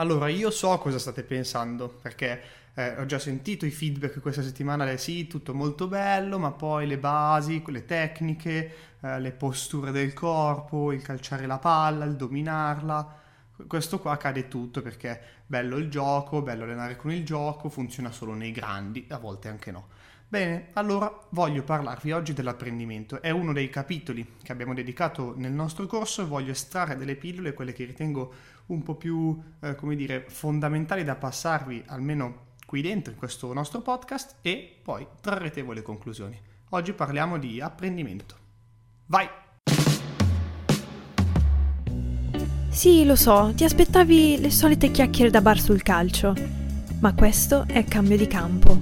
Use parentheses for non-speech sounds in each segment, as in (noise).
Allora, io so cosa state pensando, perché eh, ho già sentito i feedback questa settimana, sì, tutto molto bello, ma poi le basi, le tecniche, eh, le posture del corpo, il calciare la palla, il dominarla, questo qua cade tutto perché bello il gioco, bello allenare con il gioco, funziona solo nei grandi, a volte anche no. Bene, allora voglio parlarvi oggi dell'apprendimento. È uno dei capitoli che abbiamo dedicato nel nostro corso e voglio estrarre delle pillole, quelle che ritengo un po' più, eh, come dire, fondamentali da passarvi almeno qui dentro in questo nostro podcast e poi trarrete voi le conclusioni. Oggi parliamo di apprendimento. Vai! Sì, lo so, ti aspettavi le solite chiacchiere da bar sul calcio, ma questo è cambio di campo.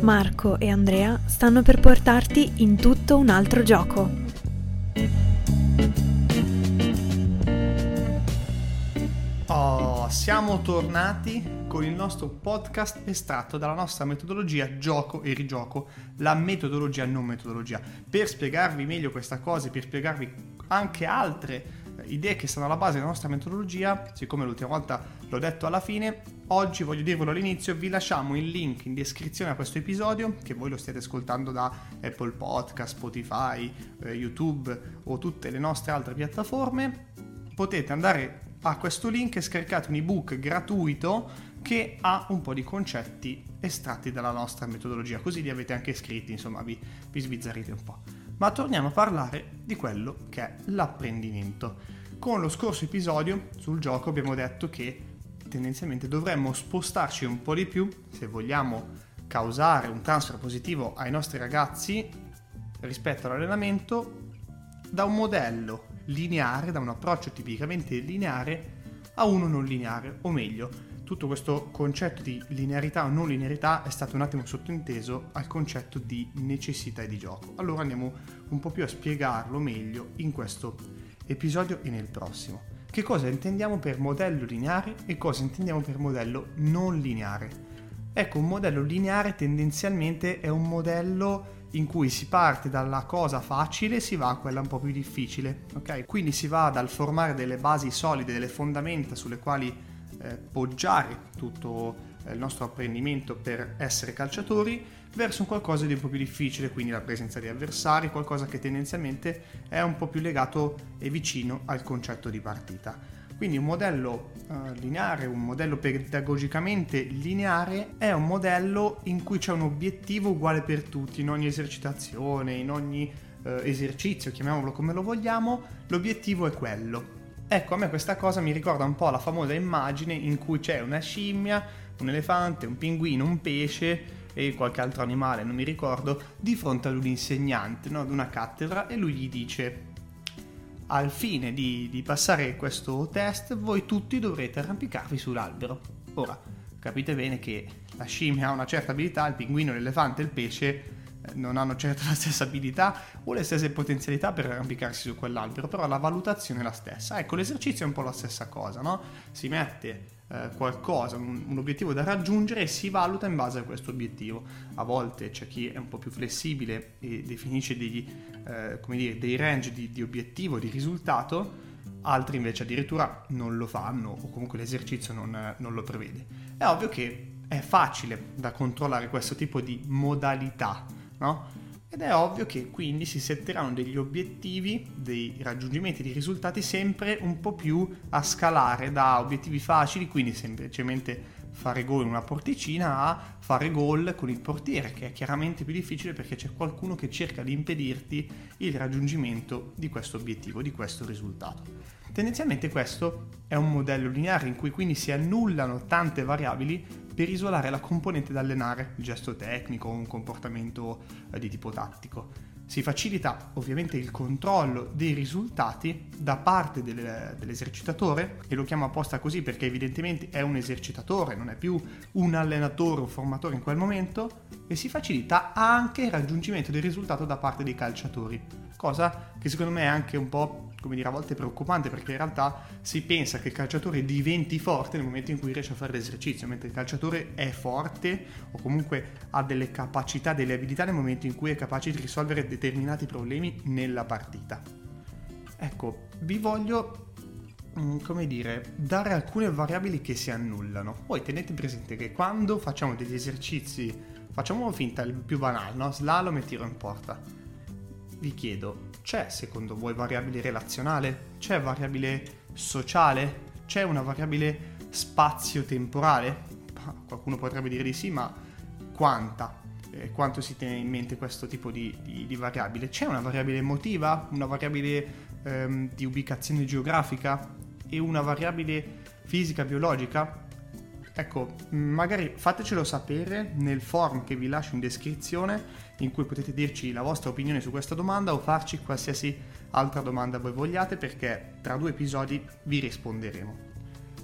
Marco e Andrea stanno per portarti in tutto un altro gioco. Siamo tornati con il nostro podcast estratto dalla nostra metodologia gioco e rigioco, la metodologia non metodologia. Per spiegarvi meglio questa cosa e per spiegarvi anche altre eh, idee che stanno alla base della nostra metodologia, siccome l'ultima volta l'ho detto alla fine, oggi voglio dirvelo all'inizio, vi lasciamo il link in descrizione a questo episodio, che voi lo stiate ascoltando da Apple Podcast, Spotify, eh, YouTube o tutte le nostre altre piattaforme. Potete andare a questo link e scaricate un ebook gratuito che ha un po' di concetti estratti dalla nostra metodologia, così li avete anche scritti, insomma vi, vi sbizzarrite un po'. Ma torniamo a parlare di quello che è l'apprendimento. Con lo scorso episodio sul gioco abbiamo detto che tendenzialmente dovremmo spostarci un po' di più se vogliamo causare un transfer positivo ai nostri ragazzi rispetto all'allenamento da un modello lineare, da un approccio tipicamente lineare a uno non lineare, o meglio, tutto questo concetto di linearità o non linearità è stato un attimo sottointeso al concetto di necessità di gioco. Allora andiamo un po' più a spiegarlo meglio in questo episodio e nel prossimo. Che cosa intendiamo per modello lineare e cosa intendiamo per modello non lineare? Ecco, un modello lineare tendenzialmente è un modello in cui si parte dalla cosa facile e si va a quella un po' più difficile, ok? Quindi si va dal formare delle basi solide, delle fondamenta sulle quali eh, poggiare tutto eh, il nostro apprendimento per essere calciatori verso un qualcosa di un po' più difficile, quindi la presenza di avversari, qualcosa che tendenzialmente è un po' più legato e vicino al concetto di partita. Quindi un modello uh, lineare, un modello pedagogicamente lineare è un modello in cui c'è un obiettivo uguale per tutti, in ogni esercitazione, in ogni uh, esercizio, chiamiamolo come lo vogliamo, l'obiettivo è quello. Ecco, a me questa cosa mi ricorda un po' la famosa immagine in cui c'è una scimmia, un elefante, un pinguino, un pesce e qualche altro animale, non mi ricordo, di fronte ad un insegnante, no? ad una cattedra, e lui gli dice al fine di, di, passare questo test voi tutti dovrete arrampicarvi sull'albero. Ora, capite bene che la scimmia ha una certa abilità, il pinguino, l'elefante e il pesce non hanno certo (laughs) la stessa abilità o le stesse potenzialità per arrampicarsi su quell'albero, però la valutazione è la stessa. Ecco, l'esercizio è un po' la stessa cosa, no? Si mette eh, qualcosa, un, obiettivo da raggiungere e si valuta in base a questo obiettivo. A volte c'è chi è un po' più flessibile e definisce degli, eh, dire, dei range di, di obiettivo, di risultato, altri invece addirittura non lo fanno o comunque l'esercizio non, non lo prevede. È ovvio che è facile da controllare questo tipo di modalità no? Ed è ovvio che quindi si setteranno degli obiettivi, dei raggiungimenti di risultati sempre un po' più a scalare da obiettivi facili, quindi semplicemente fare gol in una porticina a fare gol con il portiere, che è chiaramente più difficile perché c'è qualcuno che cerca di impedirti il raggiungimento di questo obiettivo, di questo risultato. Tendenzialmente questo è un modello lineare in cui quindi si annullano tante variabili per isolare la componente da allenare, il gesto tecnico o un comportamento eh, di tipo tattico. Si facilita ovviamente il controllo dei risultati da parte del, dell'esercitatore, e lo chiamo apposta così perché evidentemente è un esercitatore, non è più un allenatore o formatore in quel momento, e si facilita anche il raggiungimento del risultato da parte dei calciatori, cosa che secondo me è anche un po' come dire, a volte preoccupante perché in realtà si pensa che il calciatore diventi forte nel momento in cui riesce a fare l'esercizio, mentre il calciatore è forte o comunque ha delle capacità, delle abilità nel momento in cui è capace di risolvere determinati problemi nella partita. Ecco, vi voglio mm, come dire, dare alcune variabili che si annullano. Poi tenete presente che quando facciamo degli esercizi, facciamo finta il più banale, no? Slalom e tiro in porta. Vi chiedo, c'è secondo voi variabile relazionale? C'è variabile sociale? C'è una variabile spazio-temporale? Qualcuno potrebbe dire di sì, ma quanta? Eh, quanto si tiene in mente questo tipo di, di, di variabile? C'è una variabile emotiva? Una variabile ehm, di ubicazione geografica e una variabile fisica biologica? Ecco, magari fatecelo sapere nel forum che vi lascio in descrizione in cui potete dirci la vostra opinione su questa domanda o farci qualsiasi altra domanda voi vogliate perché tra due episodi vi risponderemo.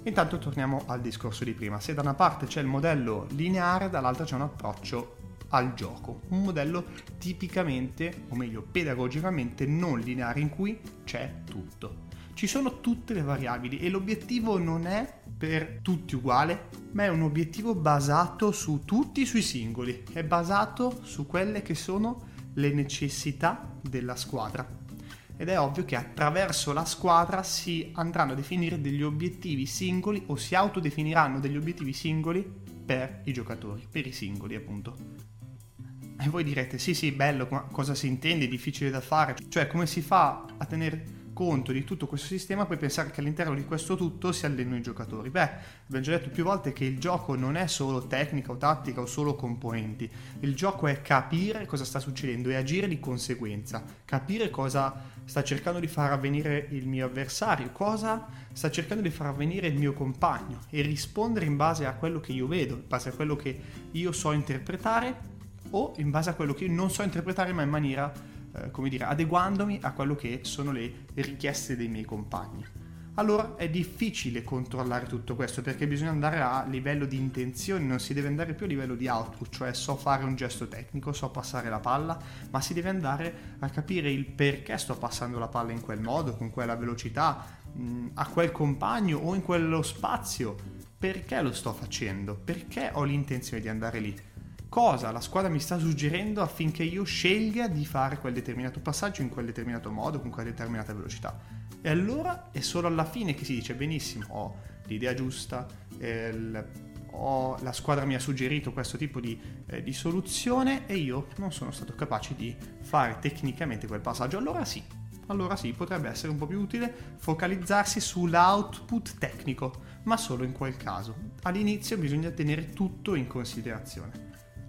Intanto torniamo al discorso di prima. Se da una parte c'è il modello lineare, dall'altra c'è un approccio al gioco, un modello tipicamente, o meglio pedagogicamente non lineare in cui c'è tutto. Ci sono tutte le variabili e l'obiettivo non è per tutti uguale, ma è un obiettivo basato su tutti sui singoli, è basato su quelle che sono le necessità della squadra. Ed è ovvio che attraverso la squadra si andranno a definire degli obiettivi singoli o si autodefiniranno degli obiettivi singoli per i giocatori, per i singoli appunto. E voi direte, sì sì, bello, ma cosa si intende, difficile da fare? Cioè, come si fa a tenere conto di tutto questo sistema poi pensare che all'interno di questo tutto si allenano i giocatori? Beh, abbiamo già detto più volte che il gioco non è solo tecnica o tattica o solo componenti. Il gioco è capire cosa sta succedendo e agire di conseguenza. Capire cosa sta cercando di far avvenire il mio avversario, cosa sta cercando di far avvenire il mio compagno e rispondere in base a quello che io vedo, in base a quello che io so interpretare o in base a quello che io non so interpretare ma in maniera, eh, come dire, adeguandomi a quello che sono le richieste dei miei compagni. Allora è difficile controllare tutto questo perché bisogna andare a livello di intenzioni, non si deve andare più a livello di output, cioè so fare un gesto tecnico, so passare la palla, ma si deve andare a capire il perché sto passando la palla in quel modo, con quella velocità, mh, a quel compagno o in quello spazio, perché lo sto facendo, perché ho l'intenzione di andare lì cosa la squadra mi sta suggerendo affinché io scelga di fare quel determinato passaggio in quel determinato modo, con quella determinata velocità. E allora è solo alla fine che si dice benissimo, ho l'idea giusta, il, ho, la squadra mi ha suggerito questo tipo di, eh, di soluzione e io non sono stato capace di fare tecnicamente quel passaggio. Allora sì, allora sì, potrebbe essere un po' più utile focalizzarsi sull'output tecnico, ma solo in quel caso. All'inizio bisogna tenere tutto in considerazione.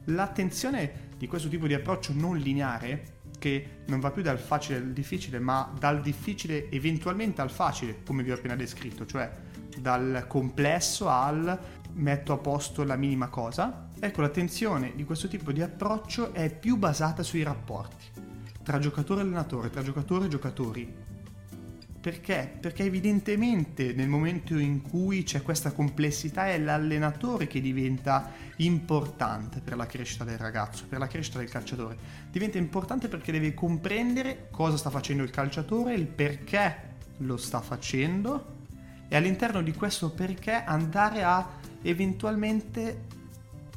L'attenzione di questo tipo di approccio non lineare, che non va più dal facile al difficile, ma dal difficile eventualmente al facile, come vi ho appena descritto, cioè dal complesso al metto a posto la minima cosa, ecco l'attenzione di questo tipo di approccio è più basata sui rapporti tra giocatore e allenatore, tra giocatore e giocatori, perché? Perché evidentemente nel momento in cui c'è questa complessità è l'allenatore che diventa importante per la crescita del ragazzo, per la crescita del calciatore. Diventa importante perché deve comprendere cosa sta facendo il calciatore, il perché lo sta facendo e all'interno di questo perché andare a eventualmente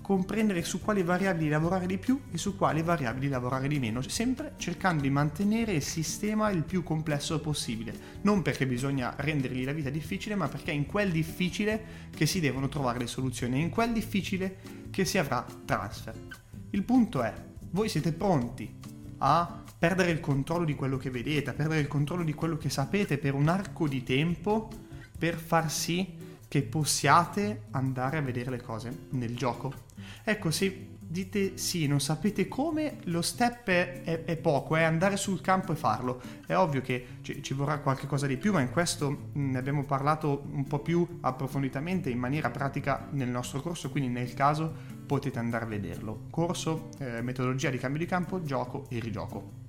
comprendere su quali variabili lavorare di più e su quali variabili lavorare di meno, sempre cercando di mantenere il sistema il più complesso possibile, non perché bisogna rendergli la vita difficile, ma perché è in quel difficile che si devono trovare le soluzioni, è in quel difficile che si avrà transfer. Il punto è, voi siete pronti a perdere il controllo di quello che vedete, a perdere il controllo di quello che sapete per un arco di tempo per far sì che possiate andare a vedere le cose nel gioco. Ecco, se dite sì, non sapete come, lo step è, è, è poco, è andare sul campo e farlo. È ovvio che ci, ci vorrà qualche cosa di più, ma in questo ne abbiamo parlato un po' più approfonditamente in maniera pratica nel nostro corso, quindi nel caso potete andare a vederlo. Corso, eh, metodologia di cambio di campo, gioco e rigioco.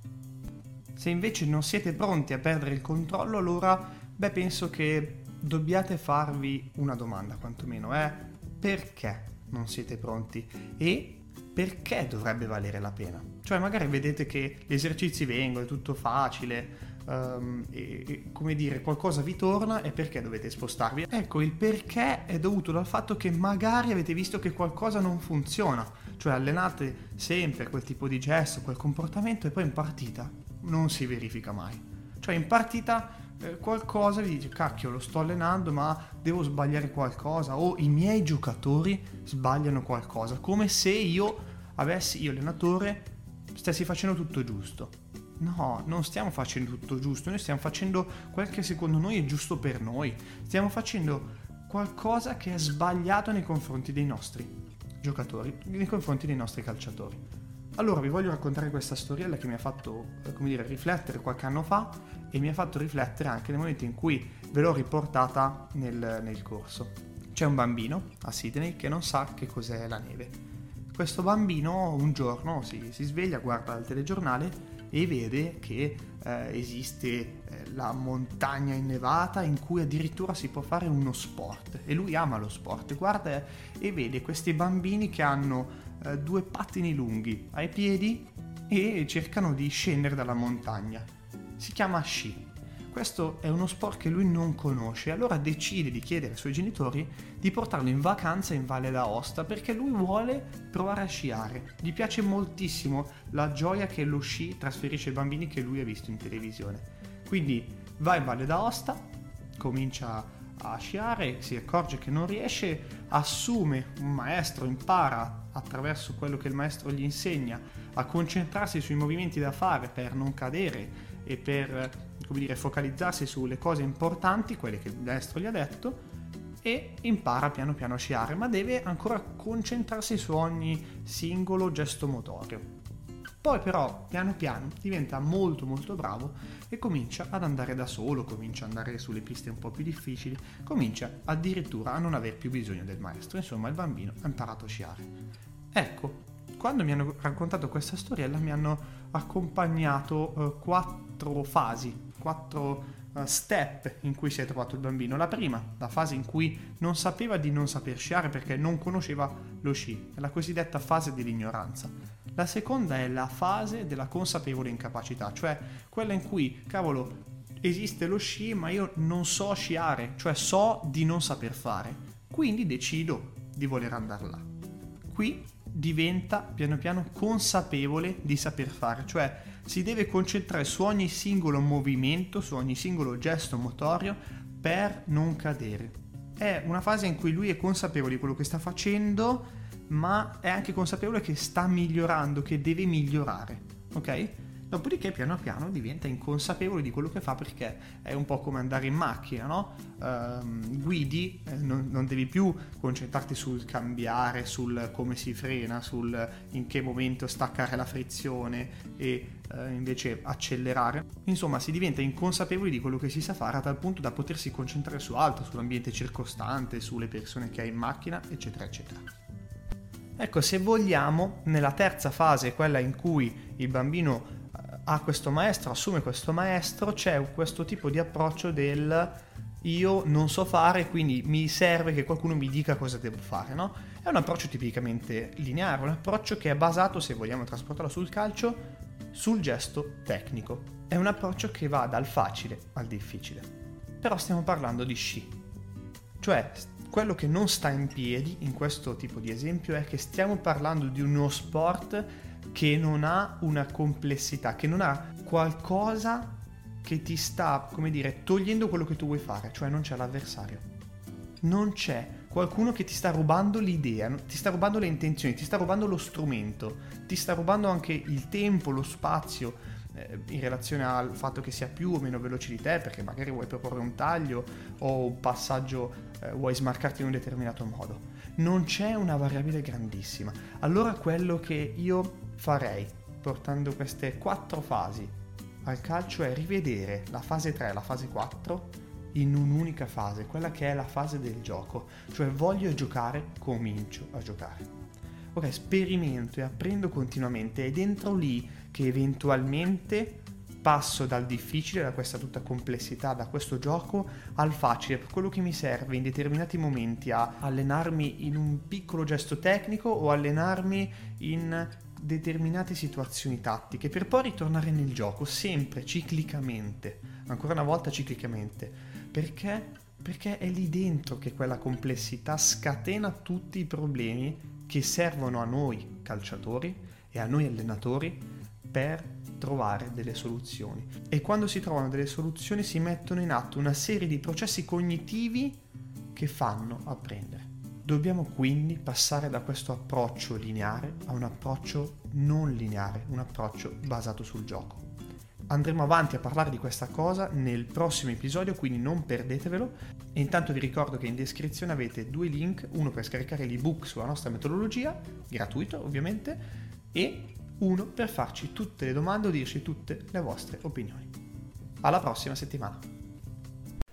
Se invece non siete pronti a perdere il controllo, allora beh, penso che dobbiate farvi una domanda, quantomeno, è eh? perché? non siete pronti e perché dovrebbe valere la pena? Cioè magari vedete che gli esercizi vengono, è tutto facile, um, e, e, come dire, qualcosa vi torna e perché dovete spostarvi? Ecco, il perché è dovuto dal fatto che magari avete visto che qualcosa non funziona, cioè allenate sempre quel tipo di gesto, quel comportamento e poi in partita non si verifica mai. Cioè in partita eh, qualcosa vi dice cacchio lo sto allenando ma devo sbagliare qualcosa o i miei giocatori sbagliano qualcosa, come se io avessi, io allenatore, stessi facendo tutto giusto. No, non stiamo facendo tutto giusto, noi stiamo facendo quel che secondo noi è giusto per noi, stiamo facendo qualcosa che è sbagliato nei confronti dei nostri giocatori, nei confronti dei nostri calciatori. Allora vi voglio raccontare questa storiella che mi ha fatto, eh, come dire, riflettere qualche anno fa e mi ha fatto riflettere anche nel momento in cui ve l'ho riportata nel, nel corso. C'è un bambino a Sydney che non sa che cos'è la neve. Questo bambino un giorno si, si sveglia, guarda il telegiornale e vede che eh, esiste eh, la montagna innevata in cui addirittura si può fare uno sport e lui ama lo sport, guarda e vede questi bambini che hanno eh, due pattini lunghi ai piedi e cercano di scendere dalla montagna. Si chiama sci. Questo è uno sport che lui non conosce, allora decide di chiedere ai suoi genitori di portarlo in vacanza in Valle d'Aosta perché lui vuole provare a sciare. Gli piace moltissimo la gioia che lo sci trasferisce ai bambini che lui ha visto in televisione. Quindi va in Valle d'Aosta, comincia a sciare, si accorge che non riesce, assume un maestro, impara attraverso quello che il maestro gli insegna a concentrarsi sui movimenti da fare per non cadere e per come dire, focalizzarsi sulle cose importanti, quelle che il maestro gli ha detto, e impara piano piano a sciare, ma deve ancora concentrarsi su ogni singolo gesto motorio. Poi però piano piano diventa molto molto bravo e comincia ad andare da solo, comincia ad andare sulle piste un po' più difficili, comincia addirittura a non aver più bisogno del maestro, insomma il bambino ha imparato a sciare. Ecco, quando mi hanno raccontato questa storiella mi hanno accompagnato uh, quattro fasi, quattro uh, step in cui si è trovato il bambino. La prima, la fase in cui non sapeva di non saper sciare perché non conosceva lo sci, la cosiddetta fase dell'ignoranza. La seconda è la fase della consapevole incapacità, cioè quella in cui, cavolo, esiste lo sci ma io non so sciare, cioè so di non saper fare, quindi decido di voler andare là. Qui diventa piano piano consapevole di saper fare, cioè si deve concentrare su ogni singolo movimento, su ogni singolo gesto motorio per non cadere. È una fase in cui lui è consapevole di quello che sta facendo, ma è anche consapevole che sta migliorando, che deve migliorare, ok? Dopodiché piano piano diventa inconsapevole di quello che fa perché è un po' come andare in macchina, no? Uh, guidi, eh, non, non, devi più concentrarti sul cambiare, sul come si frena, sul in che momento staccare la frizione e uh, invece accelerare. Insomma, si diventa inconsapevoli di quello che si sa fare a tal punto da potersi concentrare su altro, sull'ambiente circostante, sulle persone che hai in macchina, eccetera, eccetera. Ecco, se vogliamo, nella terza fase, quella in cui il bambino ha questo maestro, assume questo maestro, c'è questo tipo di approccio del io non so fare, quindi mi serve che qualcuno mi dica cosa devo fare, no? È un approccio tipicamente lineare, un approccio che è basato, se vogliamo trasportarlo sul calcio, sul gesto tecnico. È un approccio che va dal facile al difficile. Però stiamo parlando di sci. Cioè, quello che non sta in piedi in questo tipo di esempio è che stiamo parlando di uno sport che non ha una complessità, che non ha qualcosa che ti sta, come dire, togliendo quello che tu vuoi fare, cioè non c'è l'avversario. Non c'è qualcuno che ti sta rubando l'idea, ti sta rubando le intenzioni, ti sta rubando lo strumento, ti sta rubando anche il tempo, lo spazio eh, in relazione al fatto che sia più o meno veloce di te, perché magari vuoi proporre un taglio o un passaggio, eh, vuoi smarcarti in un determinato modo. Non c'è una variabile grandissima. Allora quello che io farei, portando queste quattro fasi al calcio, è rivedere la fase 3 e la fase 4 in un'unica fase, quella che è la fase del gioco, cioè voglio giocare, comincio a giocare. Ok, sperimento e apprendo continuamente, è dentro lì che eventualmente passo dal difficile, da questa tutta complessità, da questo gioco, al facile, quello che mi serve in determinati momenti a allenarmi in un piccolo gesto tecnico o allenarmi in determinate situazioni tattiche per poi ritornare nel gioco sempre ciclicamente, ancora una volta ciclicamente, perché perché è lì dentro che quella complessità scatena tutti i problemi che servono a noi calciatori e a noi allenatori per trovare delle soluzioni. E quando si trovano delle soluzioni si mettono in atto una serie di processi cognitivi che fanno apprendere. Dobbiamo quindi passare da questo approccio lineare a un approccio non lineare, un approccio basato sul gioco. Andremo avanti a parlare di questa cosa nel prossimo episodio, quindi non perdetevelo. E intanto vi ricordo che in descrizione avete due link, uno per scaricare l'ebook sulla nostra metodologia, gratuito ovviamente, e uno per farci tutte le domande o dirci tutte le vostre opinioni. Alla prossima settimana.